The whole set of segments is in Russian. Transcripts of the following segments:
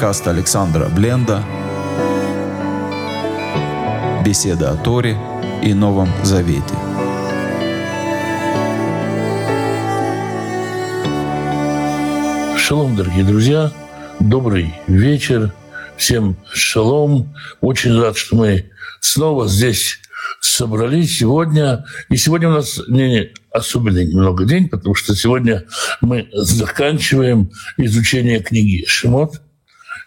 Подкаст Александра Бленда. Беседа о Торе и Новом Завете. Шалом, дорогие друзья. Добрый вечер. Всем шалом. Очень рад, что мы снова здесь собрались сегодня. И сегодня у нас не, не, особенный немного день, потому что сегодня мы заканчиваем изучение книги Шимот.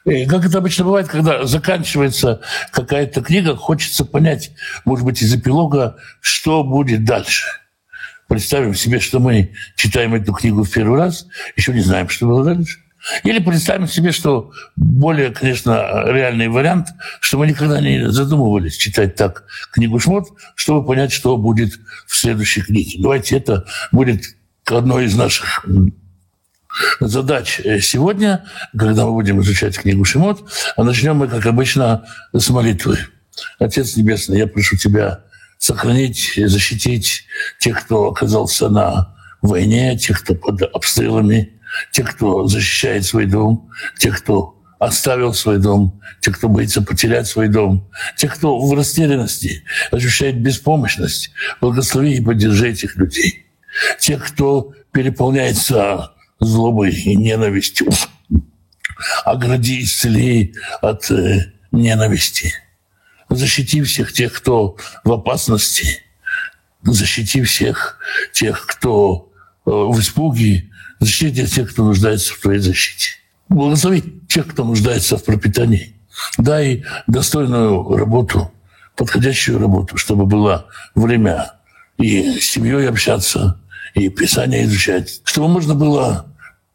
И как это обычно бывает, когда заканчивается какая-то книга, хочется понять, может быть, из эпилога, что будет дальше. Представим себе, что мы читаем эту книгу в первый раз, еще не знаем, что было дальше. Или представим себе, что более, конечно, реальный вариант, что мы никогда не задумывались читать так книгу Шмот, чтобы понять, что будет в следующей книге. Давайте это будет одной из наших задач сегодня, когда мы будем изучать книгу Шимот. А начнем мы, как обычно, с молитвы. Отец Небесный, я прошу Тебя сохранить, защитить тех, кто оказался на войне, тех, кто под обстрелами, тех, кто защищает свой дом, тех, кто оставил свой дом, тех, кто боится потерять свой дом, тех, кто в растерянности ощущает беспомощность. Благослови и поддержи этих людей. Тех, кто переполняется злобой и ненавистью. Огради, исцели от э, ненависти. Защити всех тех, кто в опасности. Защити всех тех, кто э, в испуге, защите тех, кто нуждается в твоей защите. Благослови тех, кто нуждается в пропитании. Дай достойную работу, подходящую работу, чтобы было время и с семьей общаться, и Писание изучать, чтобы можно было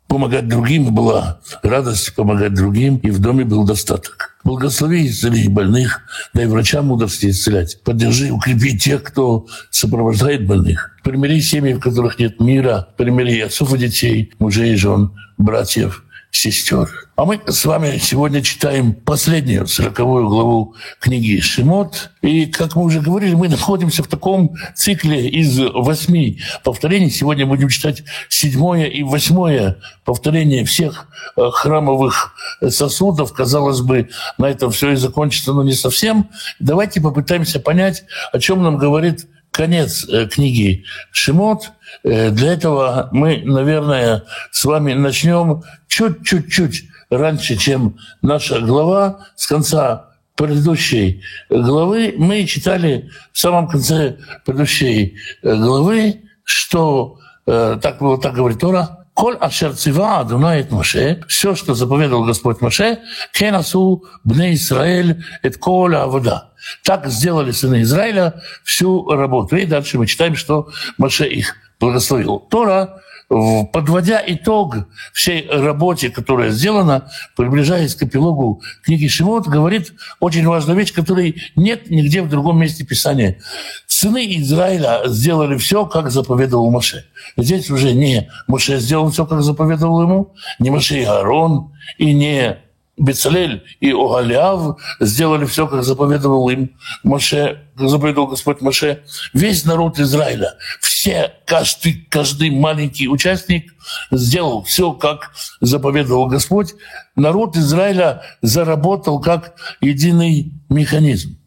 помогать другим, и была радость помогать другим, и в доме был достаток. Благослови исцели больных, дай врачам мудрости исцелять. Поддержи, укрепи тех, кто сопровождает больных. Примири семьи, в которых нет мира. Примири отцов и детей, мужей и жен, братьев, сестер. А мы с вами сегодня читаем последнюю, сороковую главу книги Шимот. И, как мы уже говорили, мы находимся в таком цикле из восьми повторений. Сегодня будем читать седьмое и восьмое повторение всех э, храмовых сосудов. Казалось бы, на этом все и закончится, но не совсем. Давайте попытаемся понять, о чем нам говорит конец э, книги Шимот. Э, для этого мы, наверное, с вами начнем чуть-чуть раньше, чем наша глава, с конца предыдущей главы, мы читали в самом конце предыдущей э, главы, что э, так было, так говорит Тора, «Коль ашер цива Адунает Моше», все, что заповедовал Господь Моше, «Кенасу бне Израиль эт коля авода». Так сделали сыны Израиля всю работу. И дальше мы читаем, что Моше их благословил. Тора подводя итог всей работе, которая сделана, приближаясь к эпилогу книги Шимот, говорит очень важную вещь, которой нет нигде в другом месте Писания. Сыны Израиля сделали все, как заповедовал Моше. Здесь уже не Моше сделал все, как заповедовал ему, не Моше и Аарон, и не Бецалель и Огалиав сделали все, как заповедовал им Моше, как заповедовал Господь Моше. Весь народ Израиля, все, каждый, каждый маленький участник сделал все, как заповедовал Господь. Народ Израиля заработал как единый механизм.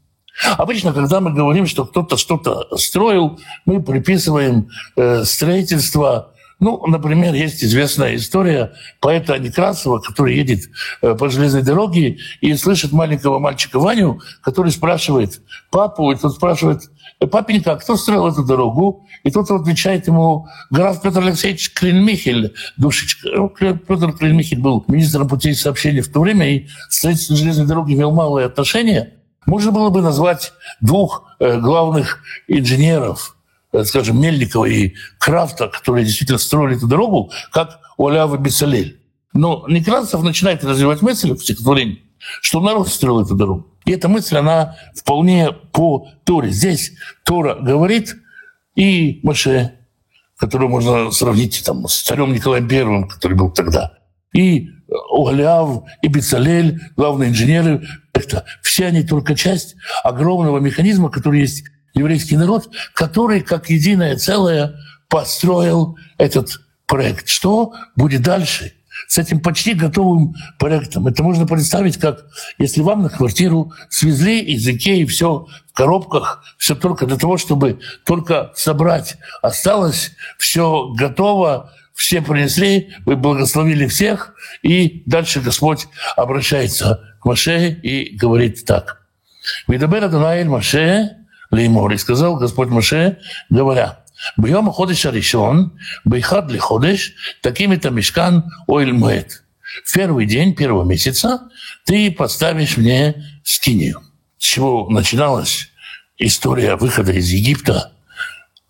Обычно, когда мы говорим, что кто-то что-то строил, мы приписываем э, строительство ну, например, есть известная история поэта Некрасова, который едет э, по железной дороге и слышит маленького мальчика Ваню, который спрашивает папу, и тот спрашивает, «Э, папенька, а кто строил эту дорогу? И тот отвечает ему, граф Петр Алексеевич Клинмихель, душечка. Ну, Петр Клинмихель был министром путей сообщения в то время, и строительство железной дороги имел малое отношение. Можно было бы назвать двух э, главных инженеров – Э, скажем, Мельникова и Крафта, которые действительно строили эту дорогу, как Уалявы Бесалель. Но Некрасов начинает развивать мысль в стихотворении, что народ строил эту дорогу. И эта мысль, она вполне по Торе. Здесь Тора говорит, и Маше, которого можно сравнить там, с царем Николаем Первым, который был тогда, и Угаляв, и Бецалель, главные инженеры, это все они только часть огромного механизма, который есть еврейский народ, который как единое целое построил этот проект. Что будет дальше? с этим почти готовым проектом. Это можно представить, как если вам на квартиру свезли из Икеи все в коробках, все только для того, чтобы только собрать. Осталось все готово, все принесли, вы благословили всех, и дальше Господь обращается к Маше и говорит так. «Видабер Адонай Маше Леймор. И сказал Господь Моше, говоря, «Бьем ходыш аришон, бейхад ли ходыш, таким-то мешкан ойль муэт». В первый день первого месяца ты поставишь мне скинию. С чего начиналась история выхода из Египта,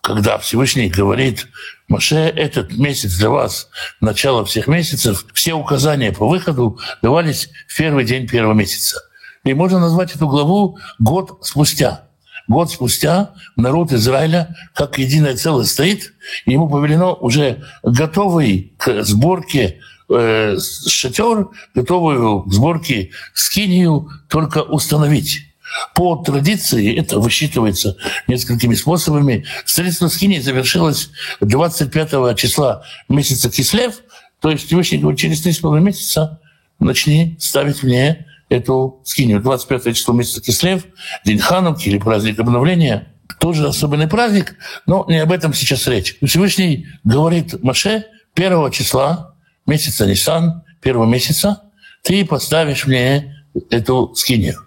когда Всевышний говорит, Маше, этот месяц для вас, начало всех месяцев, все указания по выходу давались в первый день первого месяца. И можно назвать эту главу «Год спустя». Год спустя народ Израиля как единое целое стоит, ему повелено уже готовый к сборке э, шатер, готовую к сборке скинию только установить. По традиции это высчитывается несколькими способами. Строительство скинии завершилось 25 числа месяца Кислев, то есть Всевышний говорит, через 3,5 месяца начни ставить мне эту скинию. 25 число месяца Кислев, день Хануки или праздник обновления. Тоже особенный праздник, но не об этом сейчас речь. Всевышний говорит Маше, первого числа месяца Нисан, первого месяца, ты поставишь мне эту скинию.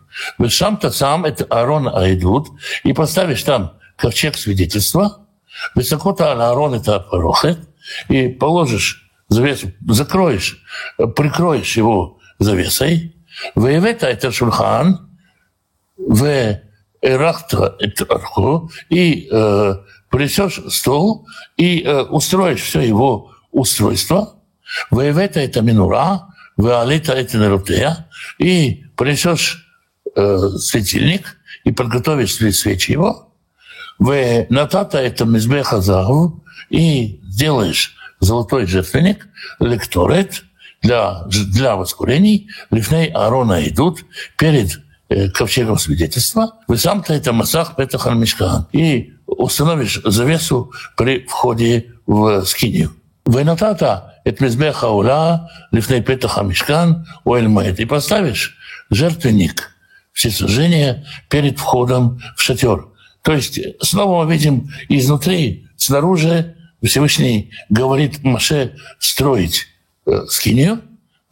Сам-то сам, это Аарон Айдут, и поставишь там ковчег свидетельства, высоко-то Аарон это Парохет, и положишь завесу, закроешь, прикроешь его завесой, Это Шульхан, в Эрахта это Арху, и э, принесешь стол, и э, устроишь все его устройство. Воевета это Минура, Веалита это Нерутея, и принесешь э, светильник, и подготовишь свечи его. В Натата это Мизбеха и сделаешь золотой жертвенник, лекторет – для, для воскурений лифней Аарона идут перед э, ковчегом свидетельства, вы сам-то это Масах Петахан Мишкан, и установишь завесу при входе в скинию. Войнатата это мизбеха ула, лифней Петаха Мишкан, уэльмает, и поставишь жертвенник всесожжения перед входом в шатер. То есть снова мы видим изнутри, снаружи Всевышний говорит Маше строить скинию,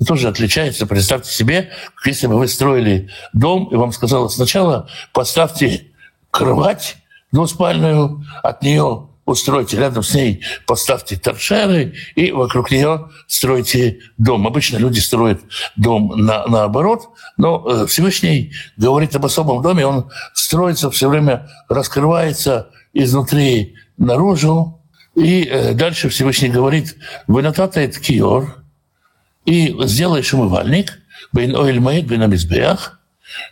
тоже отличается. Представьте себе, если бы вы строили дом, и вам сказала сначала поставьте кровать двуспальную, от нее устройте рядом с ней, поставьте торшеры и вокруг нее стройте дом. Обычно люди строят дом на, наоборот, но э, Всевышний говорит об особом доме, он строится все время, раскрывается изнутри наружу, и э, дальше Всевышний говорит, «Вы нататает киор», и сделаешь умывальник, бейн оэль маид бейн амизбеях,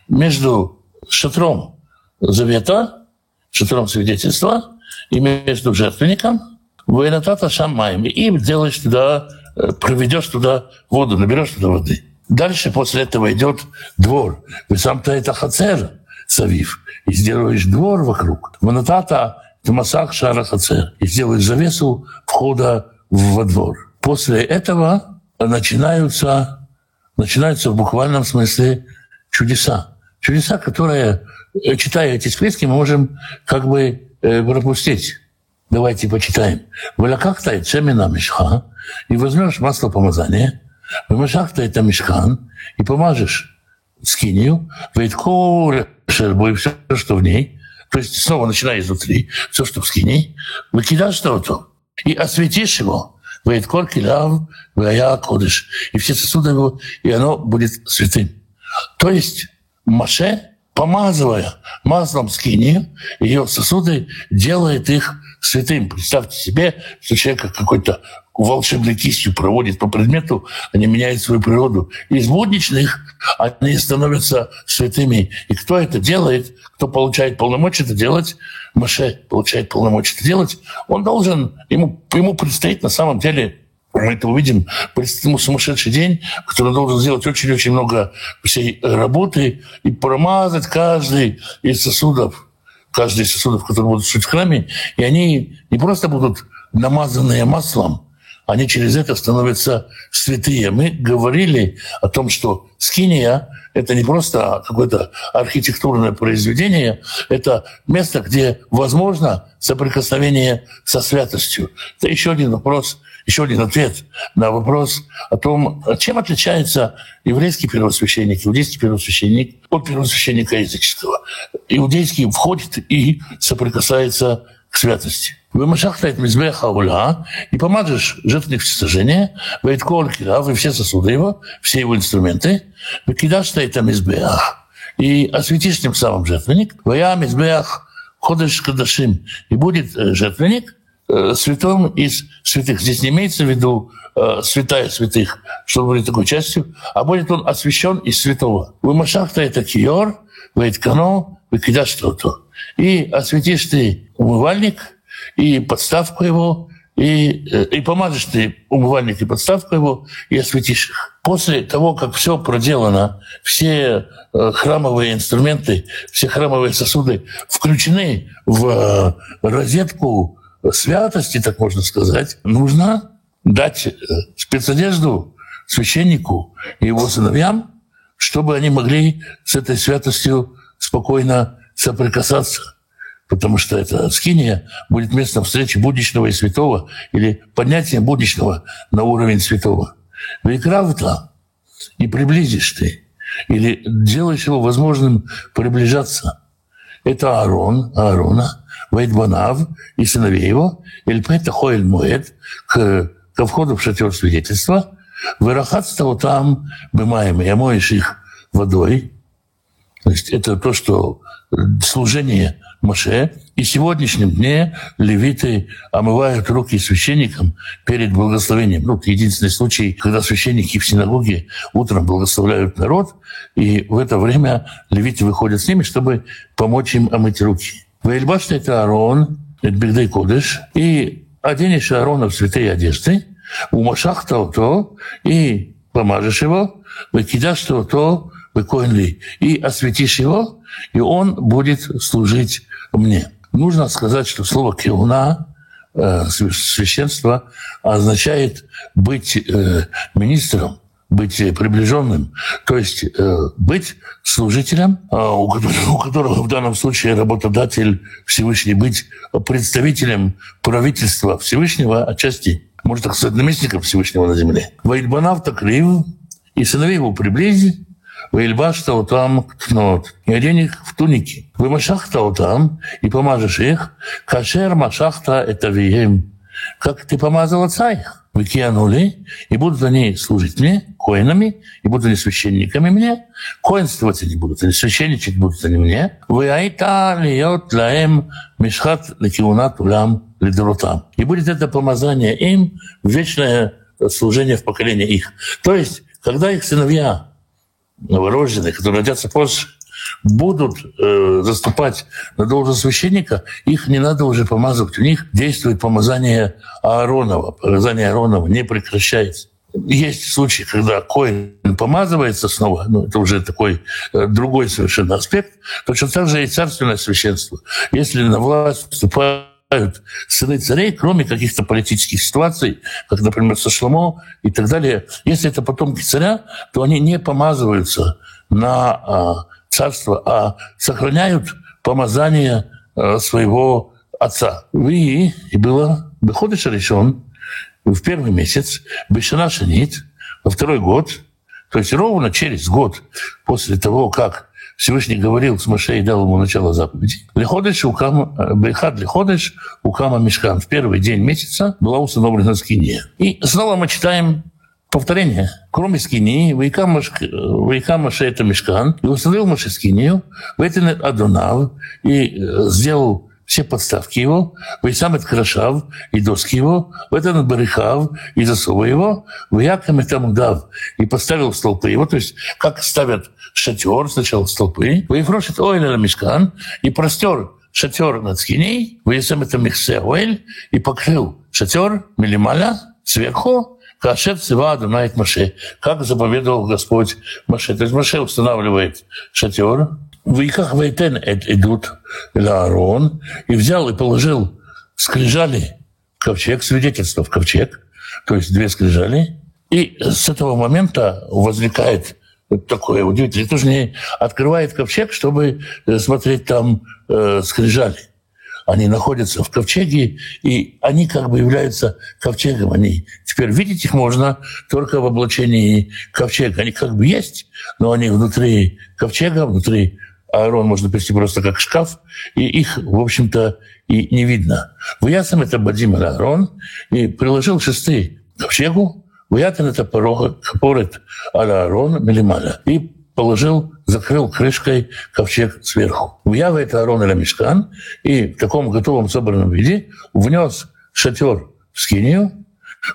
между шатром завета, шатром свидетельства, и между жертвенником, военатата шамаем, и делаешь туда, э, проведешь туда воду, наберешь туда воды. Дальше после этого идет двор. Вы сам-то это хацер, Савив, и сделаешь двор вокруг. Ванатата Тамасах Шара Хацер, и сделаешь завесу входа во двор. После этого начинаются, начинаются в буквальном смысле чудеса. Чудеса, которые, э, читая эти списки, мы можем как бы э, пропустить. Давайте почитаем. Валякахта и цемена мешха, и возьмешь масло помазания, вымашахта это мешхан, и помажешь скинию, вейткоре шербу и все, что в ней, то есть снова начиная изнутри, все, что в скине, выкидашь что-то, и осветишь его, Корки лав, вая кодыш. И все сосуды его, и оно будет святым. То есть Маше, помазывая маслом скинию, ее сосуды делает их святым. Представьте себе, что человек какой-то волшебной кистью проводит по предмету, они меняют свою природу. Из будничных они становятся святыми. И кто это делает, кто получает полномочия это делать, Маше получает полномочия это делать, он должен, ему, ему предстоит на самом деле мы это увидим, ему сумасшедший день, который должен сделать очень-очень много всей работы и промазать каждый из сосудов, каждый из сосудов, которые будут в храме, и они не просто будут намазанные маслом, они через это становятся святые. Мы говорили о том, что скиния — это не просто какое-то архитектурное произведение, это место, где возможно соприкосновение со святостью. Это еще один вопрос, еще один ответ на вопрос о том, чем отличается еврейский первосвященник, иудейский первосвященник от первосвященника языческого. Иудейский входит и соприкасается к святости. Вымашахта это мизбеха уля, и помажешь жертвенник всесожжения, вейт кол кидав, и все сосуды его, все его инструменты, выкидашь это мизбех, и осветишь тем самым жертвенник, вая мизбех ходишь кадашим, и будет жертвенник э, святым из святых. Здесь не имеется в виду э, святая святых, чтобы будет такой частью, а будет он освящен из святого. Вымашахта это киор, вейт кано, выкидашь что-то. И осветишь ты умывальник, и подставку его, и, э, и помажешь ты умывальник и подставку его, и осветишь их. После того, как все проделано, все э, храмовые инструменты, все храмовые сосуды включены в э, розетку святости, так можно сказать, нужно дать спецодежду священнику и его сыновьям, чтобы они могли с этой святостью спокойно соприкасаться потому что это скиния будет местом встречи будничного и святого или поднятия будничного на уровень святого. Векравта и приблизишь ты, или делаешь его возможным приближаться. Это Аарон, Аарона, Вейдбанав и сыновей его, или это Хоэль Моэд, к, ко входу в шатер свидетельства, вырахатство там бымаем, и омоешь их водой. То есть это то, что служение Моше, и в сегодняшнем дне левиты омывают руки священникам перед благословением. Ну, это единственный случай, когда священники в синагоге утром благословляют народ, и в это время левиты выходят с ними, чтобы помочь им омыть руки. Ваильбашта — это Аарон, это Бигдей Кодыш, и оденешь Аарона в святые одежды, у Машахта то и помажешь его, выкидашь то, выкоин и осветишь его, и он будет служить мне. Нужно сказать, что слово «киуна» э, священство означает быть э, министром, быть приближенным, то есть э, быть служителем, а у которого, у которого в данном случае работодатель Всевышний, быть представителем правительства Всевышнего отчасти, может так сказать, наместником Всевышнего на земле. Ваидбанав Таклив и сыновей его приблизили, Вильбашта там кнот, и одень их в туники. Вы машахта там, и помажешь их, кашер машахта это вием. Как ты помазал отца их? Выкианули, и будут они служить мне, коинами, и будут они священниками мне. Коинствовать они будут, или священничать будут они мне. Вы айта льет лаем мишхат лекиунат улям лидерутам. И будет это помазание им в вечное служение в поколении их. То есть, когда их сыновья новорожденные, которые родятся позже, будут э, заступать на должность священника, их не надо уже помазывать. У них действует помазание Ааронова. Помазание Ааронова не прекращается. Есть случаи, когда коин помазывается снова, но это уже такой э, другой совершенно аспект. Точно так же и царственное священство. Если на власть вступают сыны царей, кроме каких-то политических ситуаций, как, например, со Шломо и так далее. Если это потомки царя, то они не помазываются на а, царство, а сохраняют помазание а, своего отца. Вы и было доходишь решен в первый месяц, Бешана Шанит, во второй год, то есть ровно через год после того, как Всевышний говорил с Моше и дал ему начало заповеди. Лиходыш, укама, Бехад Лиходыш, Укама Мешкан. В первый день месяца была установлена скиния. И снова мы читаем повторение. Кроме скинии, Вайка Маше это Мешкан, и установил Маше скинию, Ветен Адонав, и э, сделал все подставки его, Вайсамет Крашав и доски его, Ветен Барихав и засовы его, Ваякам там Дав, и поставил столпы его, то есть как ставят шатер сначала столпы, Ваефрошит Ойля на Мешкан, и простер шатер над скиней, Ваесам это Михсе Оэль, и покрыл шатер Милималя сверху, Кашер Цива Адонайт Маше, как заповедовал Господь Маше. То есть Маше устанавливает шатер, Вайках Вайтен идут Аарон, и взял и положил скрижали ковчег, свидетельство в ковчег, то есть две скрижали. И с этого момента возникает такое удивительное. Кто же не открывает ковчег, чтобы э, смотреть там э, скрижали. Они находятся в ковчеге, и они как бы являются ковчегом. Они теперь видеть их можно только в облачении ковчега. Они как бы есть, но они внутри ковчега, внутри Аарон можно перевести просто как шкаф, и их, в общем-то, и не видно. В ясам это Бадим Аарон, и приложил шесты к ковчегу, в ятен это порет аля Аарон милималя, и положил, закрыл крышкой ковчег сверху. В Яве это Аарон или Мешкан, и в таком готовом собранном виде внес шатер в скинию,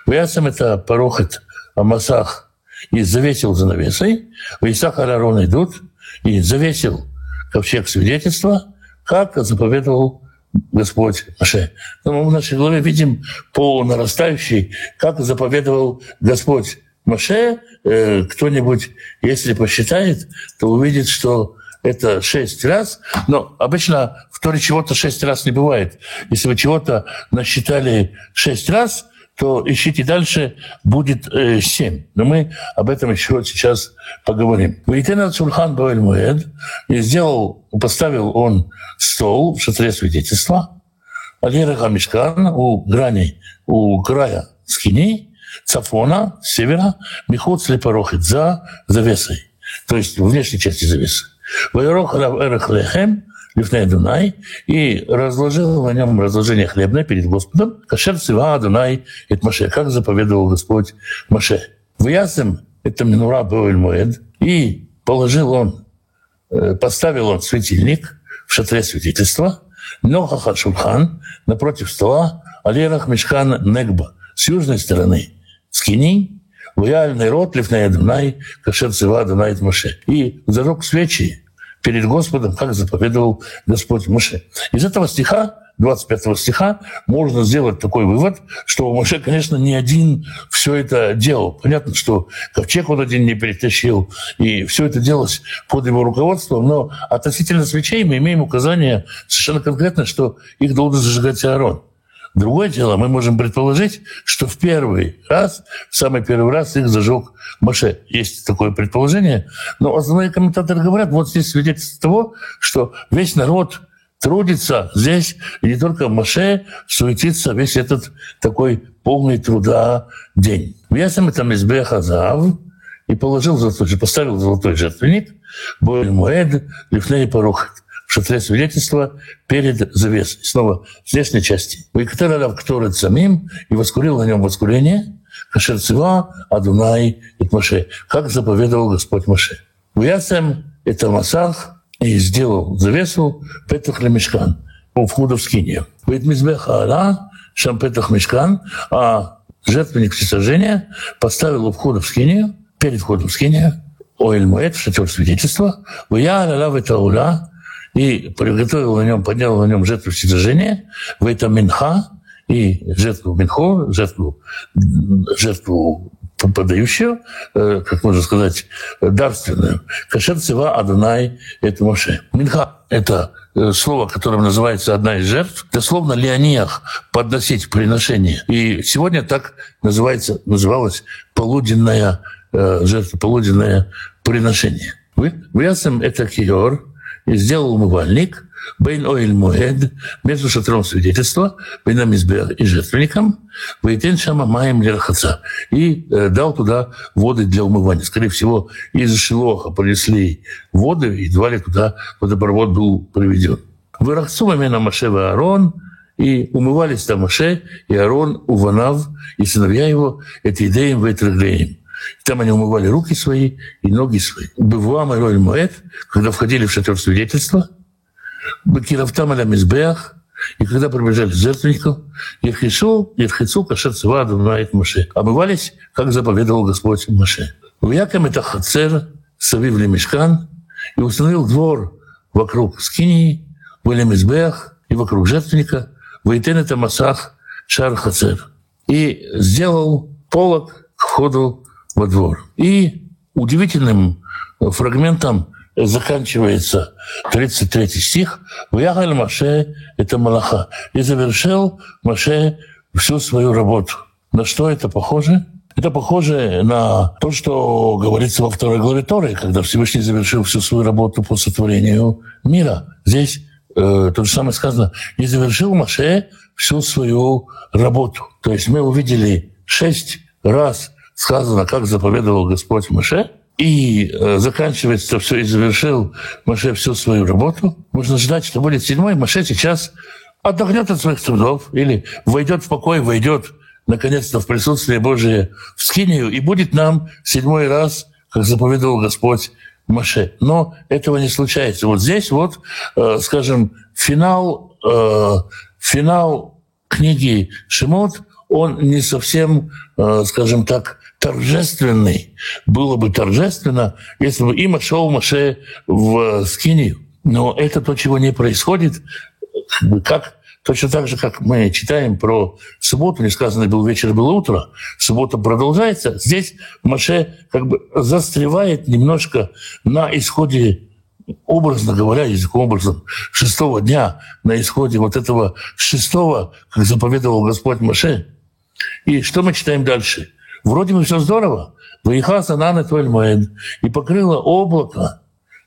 в ясам это порохет Амасах и завесил занавесой, в Исах Аарон идут, и завесил ковчег свидетельства, как заповедовал Господь Маше. Но мы в нашей главе видим по нарастающей, как заповедовал Господь Маше. Э, кто-нибудь, если посчитает, то увидит, что это шесть раз, но обычно в Торе чего-то шесть раз не бывает. Если вы чего-то насчитали шесть раз, то ищите дальше, будет э, 7. Но мы об этом еще сейчас поговорим. Вейтена Цурхан Бавель Муэд и сделал, поставил он стол в шатре свидетельства, Алира Мишкан у грани, у края скини, Цафона, с севера, Михот Слепорохит за завесой, то есть в внешней части завесы. Вайрох Эрах Лехем, Лифней Дунай, и разложил на нем разложение хлебное перед Господом, кашер цива Дунай et Маше, как заповедовал Господь Маше. В Ясем это Минура Беуэль Моэд, и положил он, поставил он светильник в шатре свидетельства, Нохаха Шулхан, напротив стола, Алерах Мешхан Негба, с южной стороны, скини, лояльный рот, Лифней Дунай, кашер цива et Маше. И зажег свечи перед Господом, как заповедовал Господь Моше. Из этого стиха 25 стиха можно сделать такой вывод, что Моше, конечно, не один все это делал. Понятно, что ковчег он один не перетащил, и все это делалось под его руководством, но относительно свечей мы имеем указание совершенно конкретно, что их должен зажигать Аарон. Другое дело, мы можем предположить, что в первый раз, в самый первый раз их зажег Маше. Есть такое предположение. Но основные комментаторы говорят, вот здесь свидетельство того, что весь народ трудится здесь, и не только Маше суетится весь этот такой полный труда день. Весом это Мизбех Азав, и положил золотой, поставил золотой жертвенник, Боэль Муэд, Лифней Парухат шатре свидетельства перед завесой. Снова в внешней части. Викторов Кторет самим и воскурил на нем воскурение, Кашер Цива, Адунай и Маше, как заповедовал Господь Маше. В Ясем это Масах и сделал завесу Петах Лемешкан у входа в скинию. Ведь Мизбеха Ала, Шам Петах Мешкан, а жертвенник всесожжения поставил у входа в скинию, перед входом в скинию, Оэль Муэт, шатер свидетельства, в Я Аля Таула, и приготовил на нем, поднял на нем жертву всесожжения, в этом Минха, и жертву Минхо, жертву, жертву подающую, как можно сказать, дарственную. Кашер Цива Адонай – это Моше. Минха – это слово, которым называется одна из жертв, дословно леониях – подносить приношение. И сегодня так называется, называлась полуденная жертва, полуденное приношение. В Ясем это киор, сделал умывальник, Бейн Оэль Муэд, между шатром свидетельства, Бейном Избер и жертвенником, Вейтен Шама Маем Лерхаца, и э, дал туда воды для умывания. Скорее всего, из Шилоха принесли воды, и едва ли туда водопровод был приведен. Вырахцу Мамена Машева Аарон, и умывались там Маше и Аарон, Уванав, и сыновья его, это идеям Ветраглеем. Там они умывали руки свои и ноги свои. Бывуам и Роль Моэт, когда входили в шатер свидетельства, Бакировтам аля Мизбеах, и когда приближались к жертвеннику, Ерхису, Ерхису, Кашер Цваду, Наит Маше. Омывались, как заповедовал Господь Маше. В Яком это Хацер, Савив Мешкан, и установил двор вокруг Скинии, в Мизбеах и вокруг жертвенника, Вейтен это Масах, Шар Хацер. И сделал полок к входу во двор. И удивительным фрагментом заканчивается 33 стих. «Вягаль Маше» — это Малаха. И завершил Маше всю свою работу. На что это похоже? Это похоже на то, что говорится во второй главе Торы, когда Всевышний завершил всю свою работу по сотворению мира. Здесь э, то же самое сказано. И завершил Маше всю свою работу. То есть мы увидели шесть раз сказано, как заповедовал Господь Маше, и э, заканчивается все, и завершил Маше всю свою работу. Можно ждать, что будет седьмой. Маше сейчас отдохнет от своих трудов или войдет в покой, войдет наконец-то в присутствие Божие в Скинию и будет нам седьмой раз, как заповедовал Господь Маше. Но этого не случается. Вот здесь вот, э, скажем, финал, э, финал книги Шимот, он не совсем, э, скажем так, торжественный. Было бы торжественно, если бы и шел Маше в Скинию. Но это то, чего не происходит. Как Точно так же, как мы читаем про субботу, не сказано «был вечер, было утро», суббота продолжается. Здесь Маше как бы застревает немножко на исходе, образно говоря, языком образом, шестого дня, на исходе вот этого шестого, как заповедовал Господь Маше. И что мы читаем дальше? Вроде бы все здорово. «Выехаса на Туэль Моэд» и покрыло облако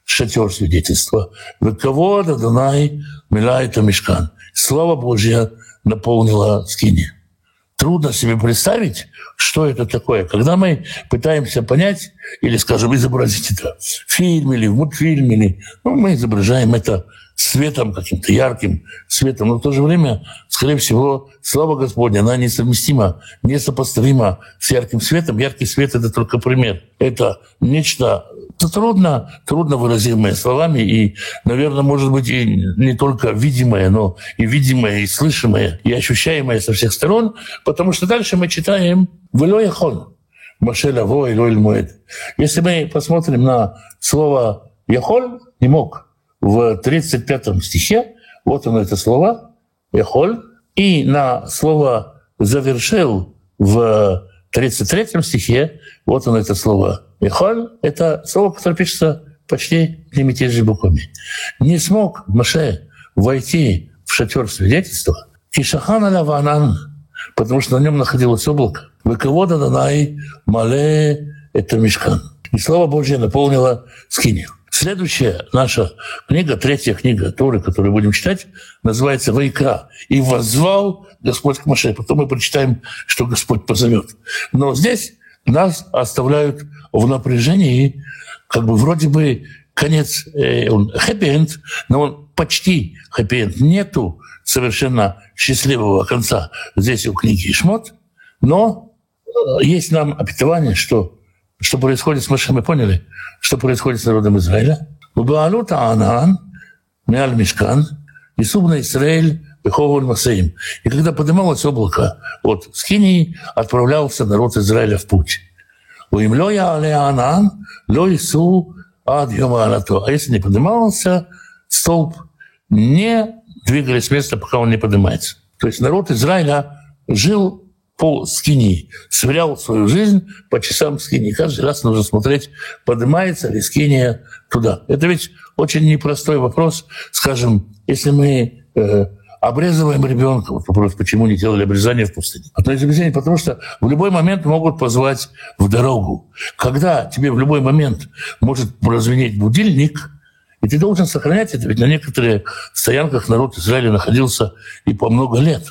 шатер свидетельства. «Вековода Дунай Милайта Мешкан» Слава Божья наполнила скини. Трудно себе представить, что это такое. Когда мы пытаемся понять или, скажем, изобразить это в фильме или в мультфильме, или, ну, мы изображаем это светом каким-то ярким светом, но в то же время, скорее всего, слава Господня, она несовместима, несопоставима с ярким светом. Яркий свет — это только пример. Это нечто это трудно, трудно выразимое словами, и, наверное, может быть, и не только видимое, но и видимое, и слышимое, и ощущаемое со всех сторон, потому что дальше мы читаем «Вело яхон» Маше лаво Муэд. Если мы посмотрим на слово «яхоль», не мог, в 35 стихе, вот оно это слово, «яхоль», и на слово «завершил» в 33 стихе, вот оно это слово Михаль — это слово, которое пишется почти одними и же буквами. Не смог Маше войти в шатер свидетельства, и Шахан Лаванан, потому что на нем находилось облако. Выковода Данай Мале это мешкан. И Слава Божья наполнила скинию. Следующая наша книга, третья книга Торы, которую будем читать, называется «Вайкра». «И воззвал Господь к Маше». Потом мы прочитаем, что Господь позовет. Но здесь нас оставляют в напряжении, как бы вроде бы конец, э, он хэппи-энд, но он почти хэппи-энд. Нету совершенно счастливого конца здесь у книги Шмот, но э, есть нам опитование, что, что происходит с Машем, мы поняли, что происходит с народом Израиля. Убаалут Аанан, Миаль Мишкан, и Субна Израиль, Беховоль Масаим. И когда поднималось облако от Скинии, отправлялся народ Израиля в путь. У лоя але Аанан, ло Ису ад Йомаанато. А если не поднимался, столб не двигались с места, пока он не поднимается. То есть народ Израиля жил по скини, сверял свою жизнь по часам скини. Каждый раз нужно смотреть, поднимается ли скиния туда. Это ведь очень непростой вопрос. Скажем, если мы э, обрезываем ребенка. Вот вопрос, почему не делали обрезание в пустыне. Одно из обрезаний, потому что в любой момент могут позвать в дорогу. Когда тебе в любой момент может прозвенеть будильник, и ты должен сохранять это, ведь на некоторых стоянках народ Израиля находился и по много лет.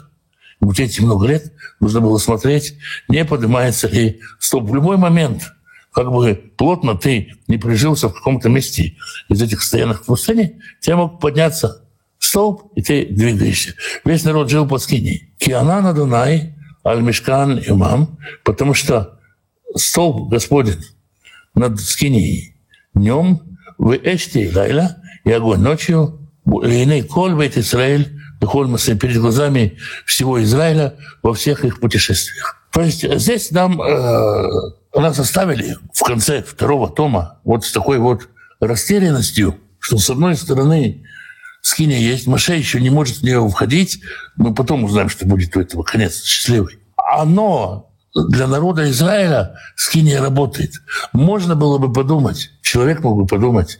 И вот эти много лет нужно было смотреть, не поднимается ли стоп. В любой момент, как бы плотно ты не прижился в каком-то месте из этих стоянок в пустыне, тебя мог подняться столб, и ты двигаешься. Весь народ жил под скиней. Киана на Дунай, Аль-Мишкан и Умам, потому что столб Господень над скиней днем, в Эшти Лайла, и огонь ночью, Лейней Коль Бейт Израиль, перед глазами всего Израиля во всех их путешествиях. То есть здесь нам э, нас оставили в конце второго тома вот с такой вот растерянностью, что с одной стороны скиния есть, Маше еще не может в нее входить, мы потом узнаем, что будет у этого конец счастливый. Оно для народа Израиля скиния работает. Можно было бы подумать, человек мог бы подумать,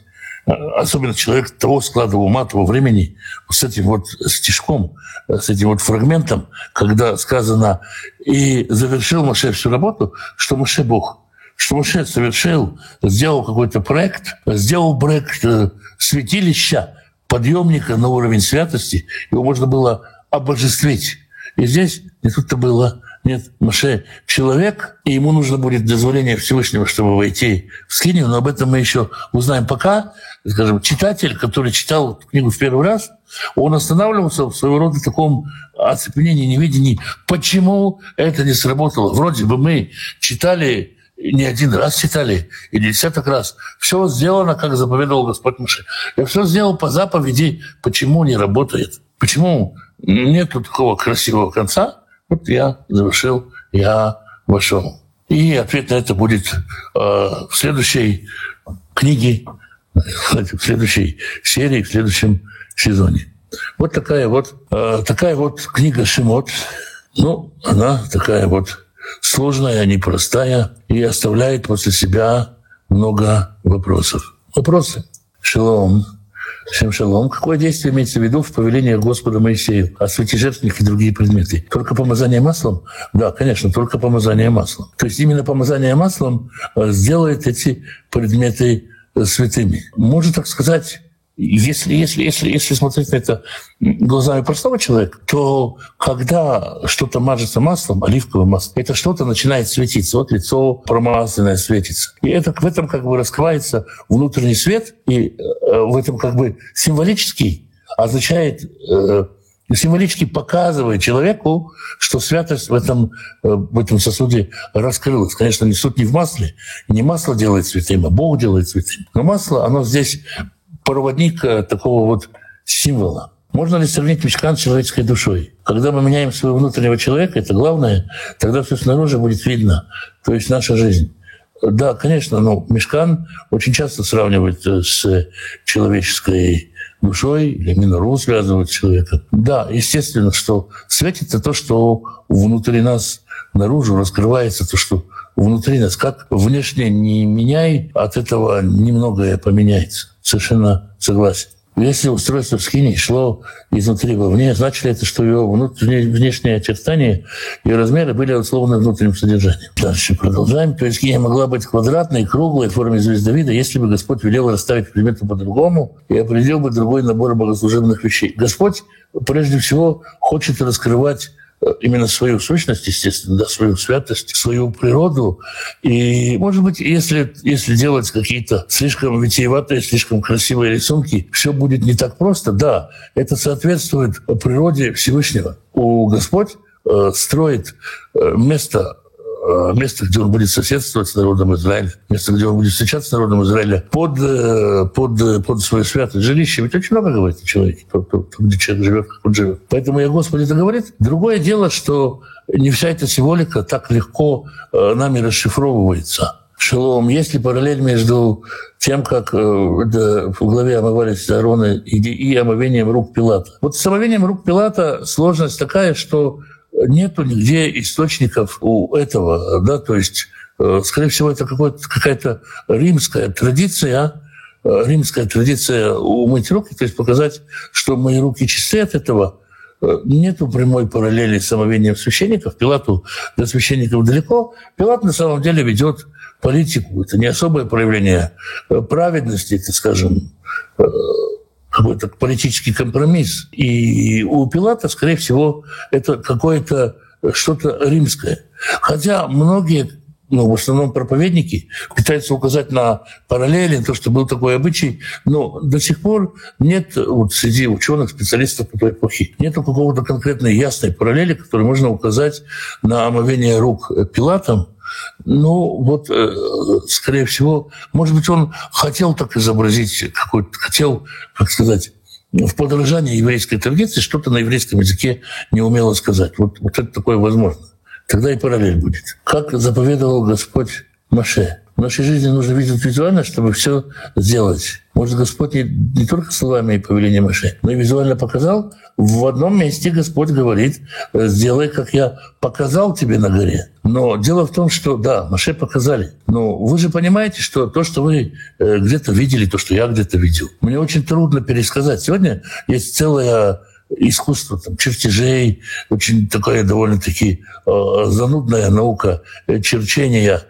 особенно человек того склада ума, того времени, с этим вот стишком, с этим вот фрагментом, когда сказано «И завершил Маше всю работу, что Маше Бог» что Маше совершил, сделал какой-то проект, сделал проект э, святилища, подъемника на уровень святости, его можно было обожествить. И здесь не тут-то было. Нет, Маше человек, и ему нужно будет дозволение Всевышнего, чтобы войти в скинию, но об этом мы еще узнаем. Пока, скажем, читатель, который читал книгу в первый раз, он останавливался в своего рода таком оцепенении, невидении. Почему это не сработало? Вроде бы мы читали не один раз читали, и десяток раз. Все сделано, как заповедовал Господь Муше. Я все сделал по заповеди. Почему не работает? Почему нет такого красивого конца? Вот я завершил, я вошел. И ответ на это будет э, в следующей книге, в следующей серии, в следующем сезоне. Вот такая вот, э, такая вот книга Шимот. Ну, она такая вот сложная, непростая и оставляет после себя много вопросов. Вопросы. Шалом. Всем шалом. Какое действие имеется в виду в повелении Господа Моисею? Освети жертвенник и другие предметы. Только помазание маслом? Да, конечно, только помазание маслом. То есть именно помазание маслом э, сделает эти предметы святыми. Можно так сказать, если, если, если, если смотреть на это глазами простого человека, то когда что-то мажется маслом, оливковым маслом, это что-то начинает светиться. Вот лицо промазанное светится. И это, в этом как бы раскрывается внутренний свет, и э, в этом как бы символический означает э, символически показывает человеку, что святость в этом, э, в этом сосуде раскрылась. Конечно, не суть не в масле, не масло делает святым, а Бог делает святым. Но масло, оно здесь проводник э, такого вот символа. Можно ли сравнить мешкан с человеческой душой? Когда мы меняем своего внутреннего человека, это главное, тогда все снаружи будет видно, то есть наша жизнь. Да, конечно, но мешкан очень часто сравнивают э, с человеческой душой или минору связывают человека. Да, естественно, что светится то, что внутри нас наружу раскрывается то, что внутри нас. Как внешне не меняй, от этого немногое поменяется совершенно согласен. Если устройство в скине шло изнутри вовне, значит это, что его внешние очертания и размеры были условно внутренним содержанием? Дальше продолжаем. То есть скиния могла быть квадратной, круглой, в форме звездовида, если бы Господь велел расставить предметы по-другому и определил бы другой набор богослужебных вещей. Господь прежде всего хочет раскрывать именно свою сущность, естественно, да, свою святость, свою природу. И, может быть, если, если делать какие-то слишком витиеватые, слишком красивые рисунки, все будет не так просто. Да, это соответствует природе Всевышнего. У Господь э, строит э, место место, где он будет соседствовать с народом Израиля, место, где он будет встречаться с народом Израиля, под, э, под, э, под свое святое жилище. Ведь очень много говорит о человеке, где человек живет, как он живет. Поэтому я Господи это говорит. Другое дело, что не вся эта символика так легко нами расшифровывается. Шалом. Есть ли параллель между тем, как в главе омывались Аарона и омовением рук Пилата? Вот с омовением рук Пилата сложность такая, что нету нигде источников у этого, да, то есть, э, скорее всего, это какая-то римская традиция, э, римская традиция умыть руки, то есть показать, что мои руки чисты от этого. Э, нету прямой параллели с омовением священников. Пилату до священников далеко. Пилат на самом деле ведет политику. Это не особое проявление праведности, это, скажем, какой-то политический компромисс. И у Пилата, скорее всего, это какое-то что-то римское. Хотя многие ну, в основном проповедники, пытаются указать на параллели, то, что был такой обычай, но до сих пор нет вот среди ученых, специалистов по той эпохе, нет какого-то конкретной ясной параллели, которой можно указать на омовение рук Пилатом, ну, вот, э, скорее всего, может быть, он хотел так изобразить, какой-то, хотел, как сказать, в подражании еврейской традиции что-то на еврейском языке не умело сказать. Вот, вот это такое возможно. Тогда и параллель будет. Как заповедовал Господь Маше. В нашей жизни нужно видеть визуально, чтобы все сделать. Может, Господь не, не только словами и повелением Маше, но и визуально показал. В одном месте Господь говорит, «Э, сделай, как я показал тебе на горе. Но дело в том, что, да, Маше показали. Но вы же понимаете, что то, что вы э, где-то видели, то, что я где-то видел, мне очень трудно пересказать. Сегодня есть целая искусство там, чертежей, очень такая довольно-таки э, занудная наука э, черчения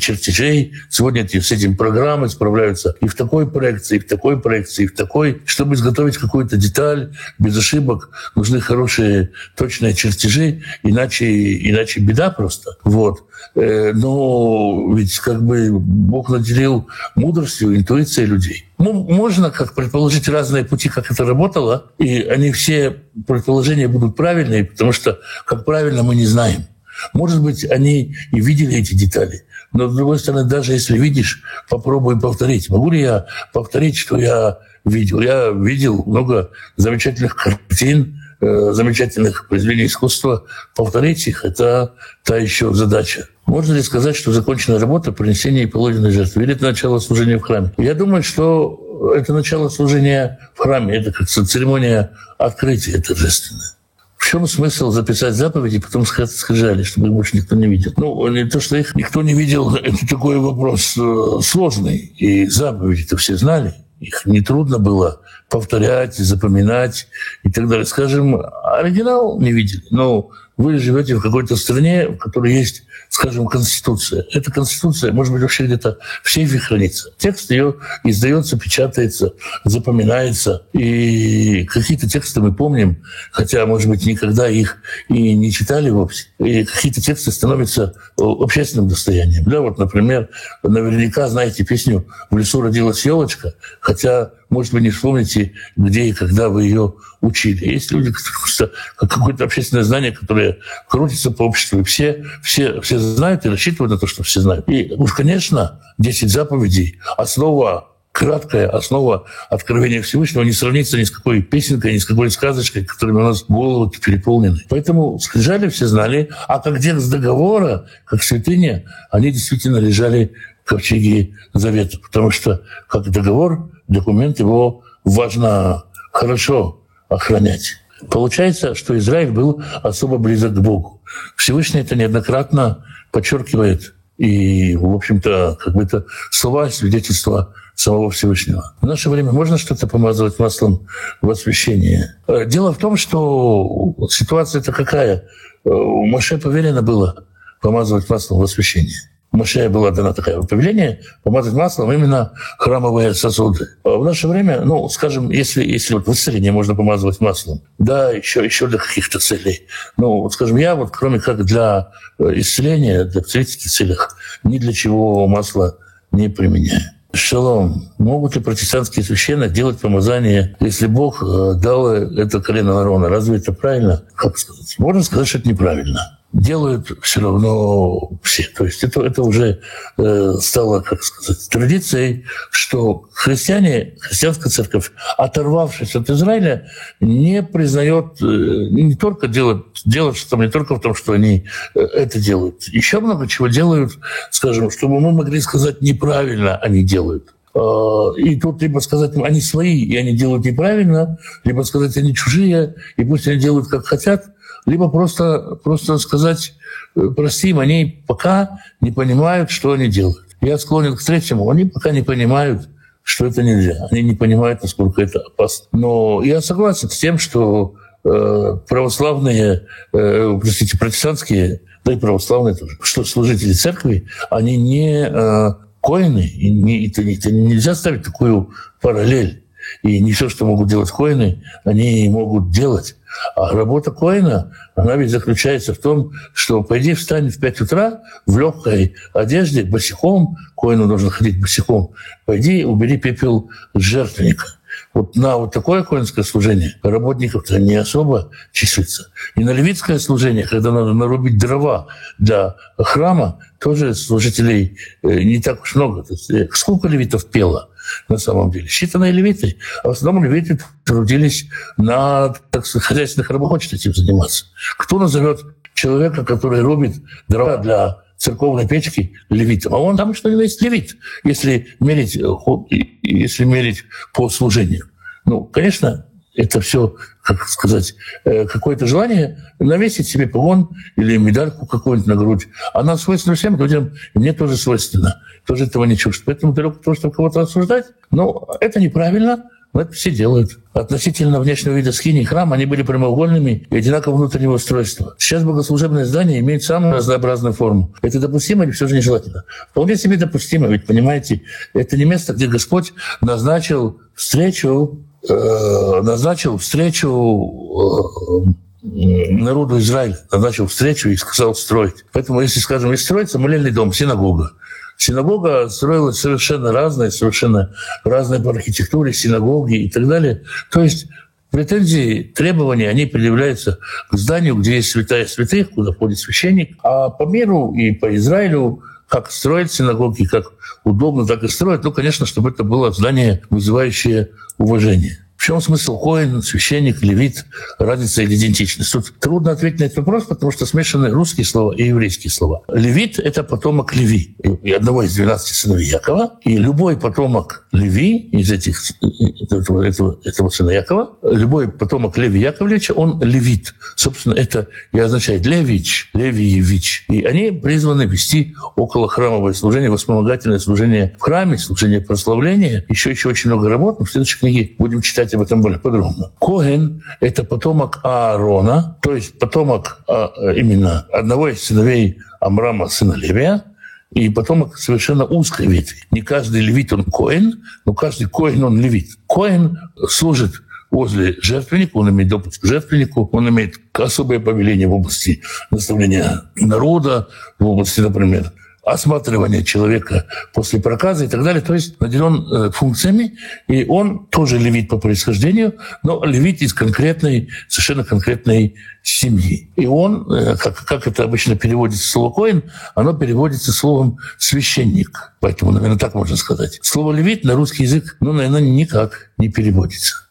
чертежей. Сегодня эти, с этим программы справляются и в такой проекции, и в такой проекции, и в такой. Чтобы изготовить какую-то деталь без ошибок, нужны хорошие точные чертежи, иначе, иначе беда просто. Вот. Э, но ведь как бы Бог наделил мудростью, интуицией людей. Ну, можно как предположить разные пути, как это работало, и они все предположения будут правильные, потому что, как правильно, мы не знаем. Может быть, они и видели эти детали, но, с другой стороны, даже если видишь, попробуй повторить. Могу ли я повторить, что я видел? Я видел много замечательных картин, замечательных произведений искусства. Повторить их – это та еще задача. Можно ли сказать, что закончена работа принесения и положенной жертвы? Или это начало служения в храме? Я думаю, что это начало служения в храме. Это как церемония открытия торжественная. В чем смысл записать заповеди, потом скрижали, чтобы их больше никто не видел? Ну, не то, что их никто не видел, это такой вопрос э, сложный. И заповеди-то все знали. Их нетрудно было повторять, запоминать и так далее. Скажем, оригинал не видели. Но вы живете в какой-то стране, в которой есть скажем, Конституция. Эта Конституция, может быть, вообще где-то в сейфе хранится. Текст ее издается, печатается, запоминается. И какие-то тексты мы помним, хотя, может быть, никогда их и не читали вовсе. И какие-то тексты становятся общественным достоянием. Да, вот, например, наверняка знаете песню «В лесу родилась елочка», хотя может, вы не вспомните, где и когда вы ее учили. Есть люди, как какое-то общественное знание, которое крутится по обществу. И все, все, все знают и рассчитывают на то, что все знают. И уж, конечно, 10 заповедей – основа краткая основа откровения Всевышнего не сравнится ни с какой песенкой, ни с какой сказочкой, которыми у нас головы переполнены. Поэтому скрижали все знали, а как текст договора, как святыня, они действительно лежали в ковчеге Завета, потому что как договор документ его важно хорошо охранять. Получается, что Израиль был особо близок к Богу. Всевышний это неоднократно подчеркивает. И, в общем-то, как бы это слова свидетельства самого Всевышнего. В наше время можно что-то помазывать маслом в освящении? Э, дело в том, что ситуация-то какая? Э, у Маше поверено было помазывать маслом в освящении. Моше было дано такое повеление помазать маслом именно храмовые сосуды. А в наше время, ну, скажем, если, если вот в исцелении можно помазывать маслом, да, еще, еще для каких-то целей. Ну, вот, скажем, я вот кроме как для э, исцеления, для целительских целях, ни для чего масло не применяю. Шалом. Могут ли протестантские священники делать помазание, если Бог э, дал это колено Аарона? Разве это правильно? Как сказать? Можно сказать, что это неправильно делают все равно все. То есть это, это уже э, стало, как сказать, традицией, что христиане, христианская церковь, оторвавшись от Израиля, не признает, э, не только делает, делает что не только в том, что они э, это делают. Еще много чего делают, скажем, чтобы мы могли сказать неправильно они делают. Э, и тут либо сказать, они свои, и они делают неправильно, либо сказать, они чужие, и пусть они делают, как хотят – либо просто, просто сказать, э, простим, они пока не понимают, что они делают. Я склонен к третьему, они пока не понимают, что это нельзя. Они не понимают, насколько это опасно. Но я согласен с тем, что э, православные, э, простите, протестантские, да и православные тоже, что служители церкви, они не э, коины, и не, это, это нельзя ставить такую параллель. И не все, что могут делать коины, они могут делать. А работа Коина, она ведь заключается в том, что пойди встань в 5 утра в легкой одежде, босиком, Коину должен ходить босиком, пойди убери пепел с жертвенника. Вот на вот такое коинское служение работников-то не особо числится. И на левитское служение, когда надо нарубить дрова для храма, тоже служителей э, не так уж много. Э, сколько левитов пело? На самом деле. Считанные левиты, а в основном левиты трудились на, так сказать, хозяйственных рабочих этим заниматься. Кто назовет человека, который рубит дрова для церковной печки левитом. А он там что ли есть левит, если мерить, э, если мерить по служению. Ну, конечно, это все, как сказать, э, какое-то желание навесить себе погон или медальку какую-нибудь на грудь. Она свойственна всем людям, и мне тоже свойственно. Тоже этого не чувствую. Поэтому далеко того, чтобы кого-то осуждать, но это неправильно. Но это все делают. Относительно внешнего вида скини храма они были прямоугольными и одинакового внутреннего устройства. Сейчас богослужебное здание имеет самую разнообразную форму. Это допустимо или все же нежелательно? Вполне себе допустимо, ведь, понимаете, это не место, где Господь назначил встречу назначил встречу э, народу Израиля, назначил встречу и сказал строить. Поэтому, если, скажем, если строится молельный дом, синагога, Синагога строилась совершенно разная, совершенно разная по архитектуре, синагоги и так далее. То есть претензии, требования, они предъявляются к зданию, где есть святая святых, куда ходит священник. А по миру и по Израилю как строить синагоги, как удобно, так и строить. Ну, конечно, чтобы это было здание, вызывающее уважение. Чем смысл коин, священник, левит, разница или идентичность? Тут трудно ответить на этот вопрос, потому что смешаны русские слова и еврейские слова. Левит – это потомок Леви, и одного из 12 сыновей Якова. И любой потомок Леви из этих, этого, этого, этого сына Якова, любой потомок Леви Яковлевича, он левит. Собственно, это и означает Левич, Левиевич. И они призваны вести около храмовое служение, воспомогательное служение в храме, служение прославления. Еще еще очень много работ. Но в следующей книге будем читать об этом более подробно. Коэн – это потомок Аарона, то есть потомок а, именно одного из сыновей Амрама, сына Левия, и потомок совершенно узкой ветви. Не каждый левит он коэн, но каждый коэн он левит. Коэн служит возле жертвенника, он имеет допуск к жертвеннику, он имеет особое повеление в области наставления народа, в области, например, осматривания человека после проказа и так далее. То есть наделен э, функциями, и он тоже левит по происхождению, но левит из конкретной, совершенно конкретной семьи. И он, э, как, как это обычно переводится слово «коин», оно переводится словом «священник». Поэтому, наверное, так можно сказать. Слово «левит» на русский язык, ну, наверное, никак не переводится.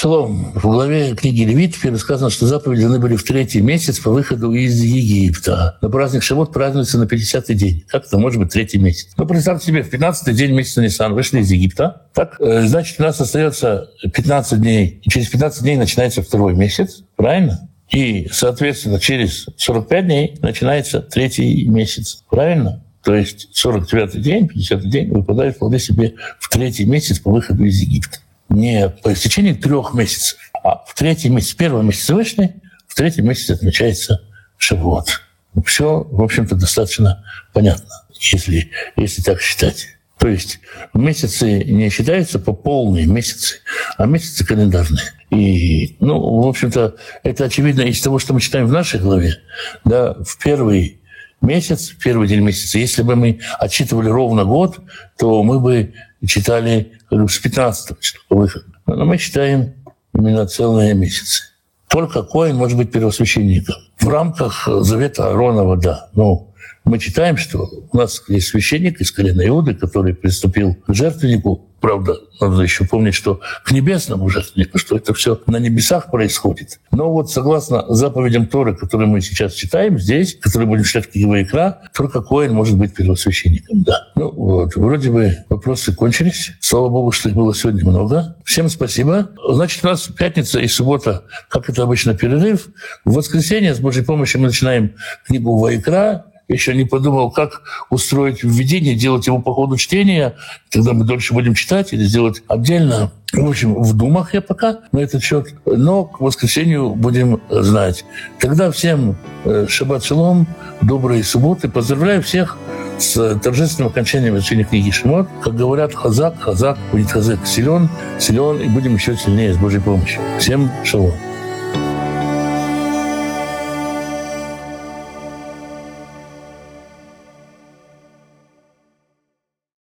Шалом. В главе книги Левитов сказано, что заповеди должны были в третий месяц по выходу из Египта. На праздник Шавот празднуется на 50-й день. Как это может быть третий месяц? Ну, представьте себе, в 15-й день месяца Нисан вышли из Египта. Так, э, значит, у нас остается 15 дней. И через 15 дней начинается второй месяц. Правильно? И, соответственно, через 45 дней начинается третий месяц. Правильно? То есть 49-й день, 50-й день выпадает вполне себе в третий месяц по выходу из Египта не по истечении трех месяцев, а в третий месяц, первый месяц вышли, в третий месяц отмечается Шавуот. Все, в общем-то, достаточно понятно, если, если так считать. То есть месяцы не считаются по полные месяцы, а месяцы календарные. И, ну, в общем-то, это очевидно из того, что мы читаем в нашей главе. Да, в первый месяц, первый день месяца, если бы мы отчитывали ровно год, то мы бы читали с 15 числа выхода. Но мы читаем именно целые месяцы. Только Коин может быть первосвященником. В рамках Завета Аронова, да. Но мы читаем, что у нас есть священник из колена Иуды, который приступил к жертвеннику Правда, надо еще помнить, что к небесному жертвеннику, что это все на небесах происходит. Но вот согласно заповедям Торы, которые мы сейчас читаем здесь, которые будем читать в книге икра, только Коин может быть первосвященником. Да. Ну вот, вроде бы вопросы кончились. Слава Богу, что их было сегодня много. Всем спасибо. Значит, у нас пятница и суббота, как это обычно, перерыв. В воскресенье с Божьей помощью мы начинаем книгу Вайкра, еще не подумал, как устроить введение, делать его по ходу чтения, тогда мы дольше будем читать или сделать отдельно. В общем, в думах я пока на этот счет, но к воскресенью будем знать. Тогда всем э, шаббат шалом, доброй субботы. Поздравляю всех с торжественным окончанием изучения книги Шимот. Как говорят, хазак, хазак, будет хазак силен, силен, и будем еще сильнее с Божьей помощью. Всем шалом.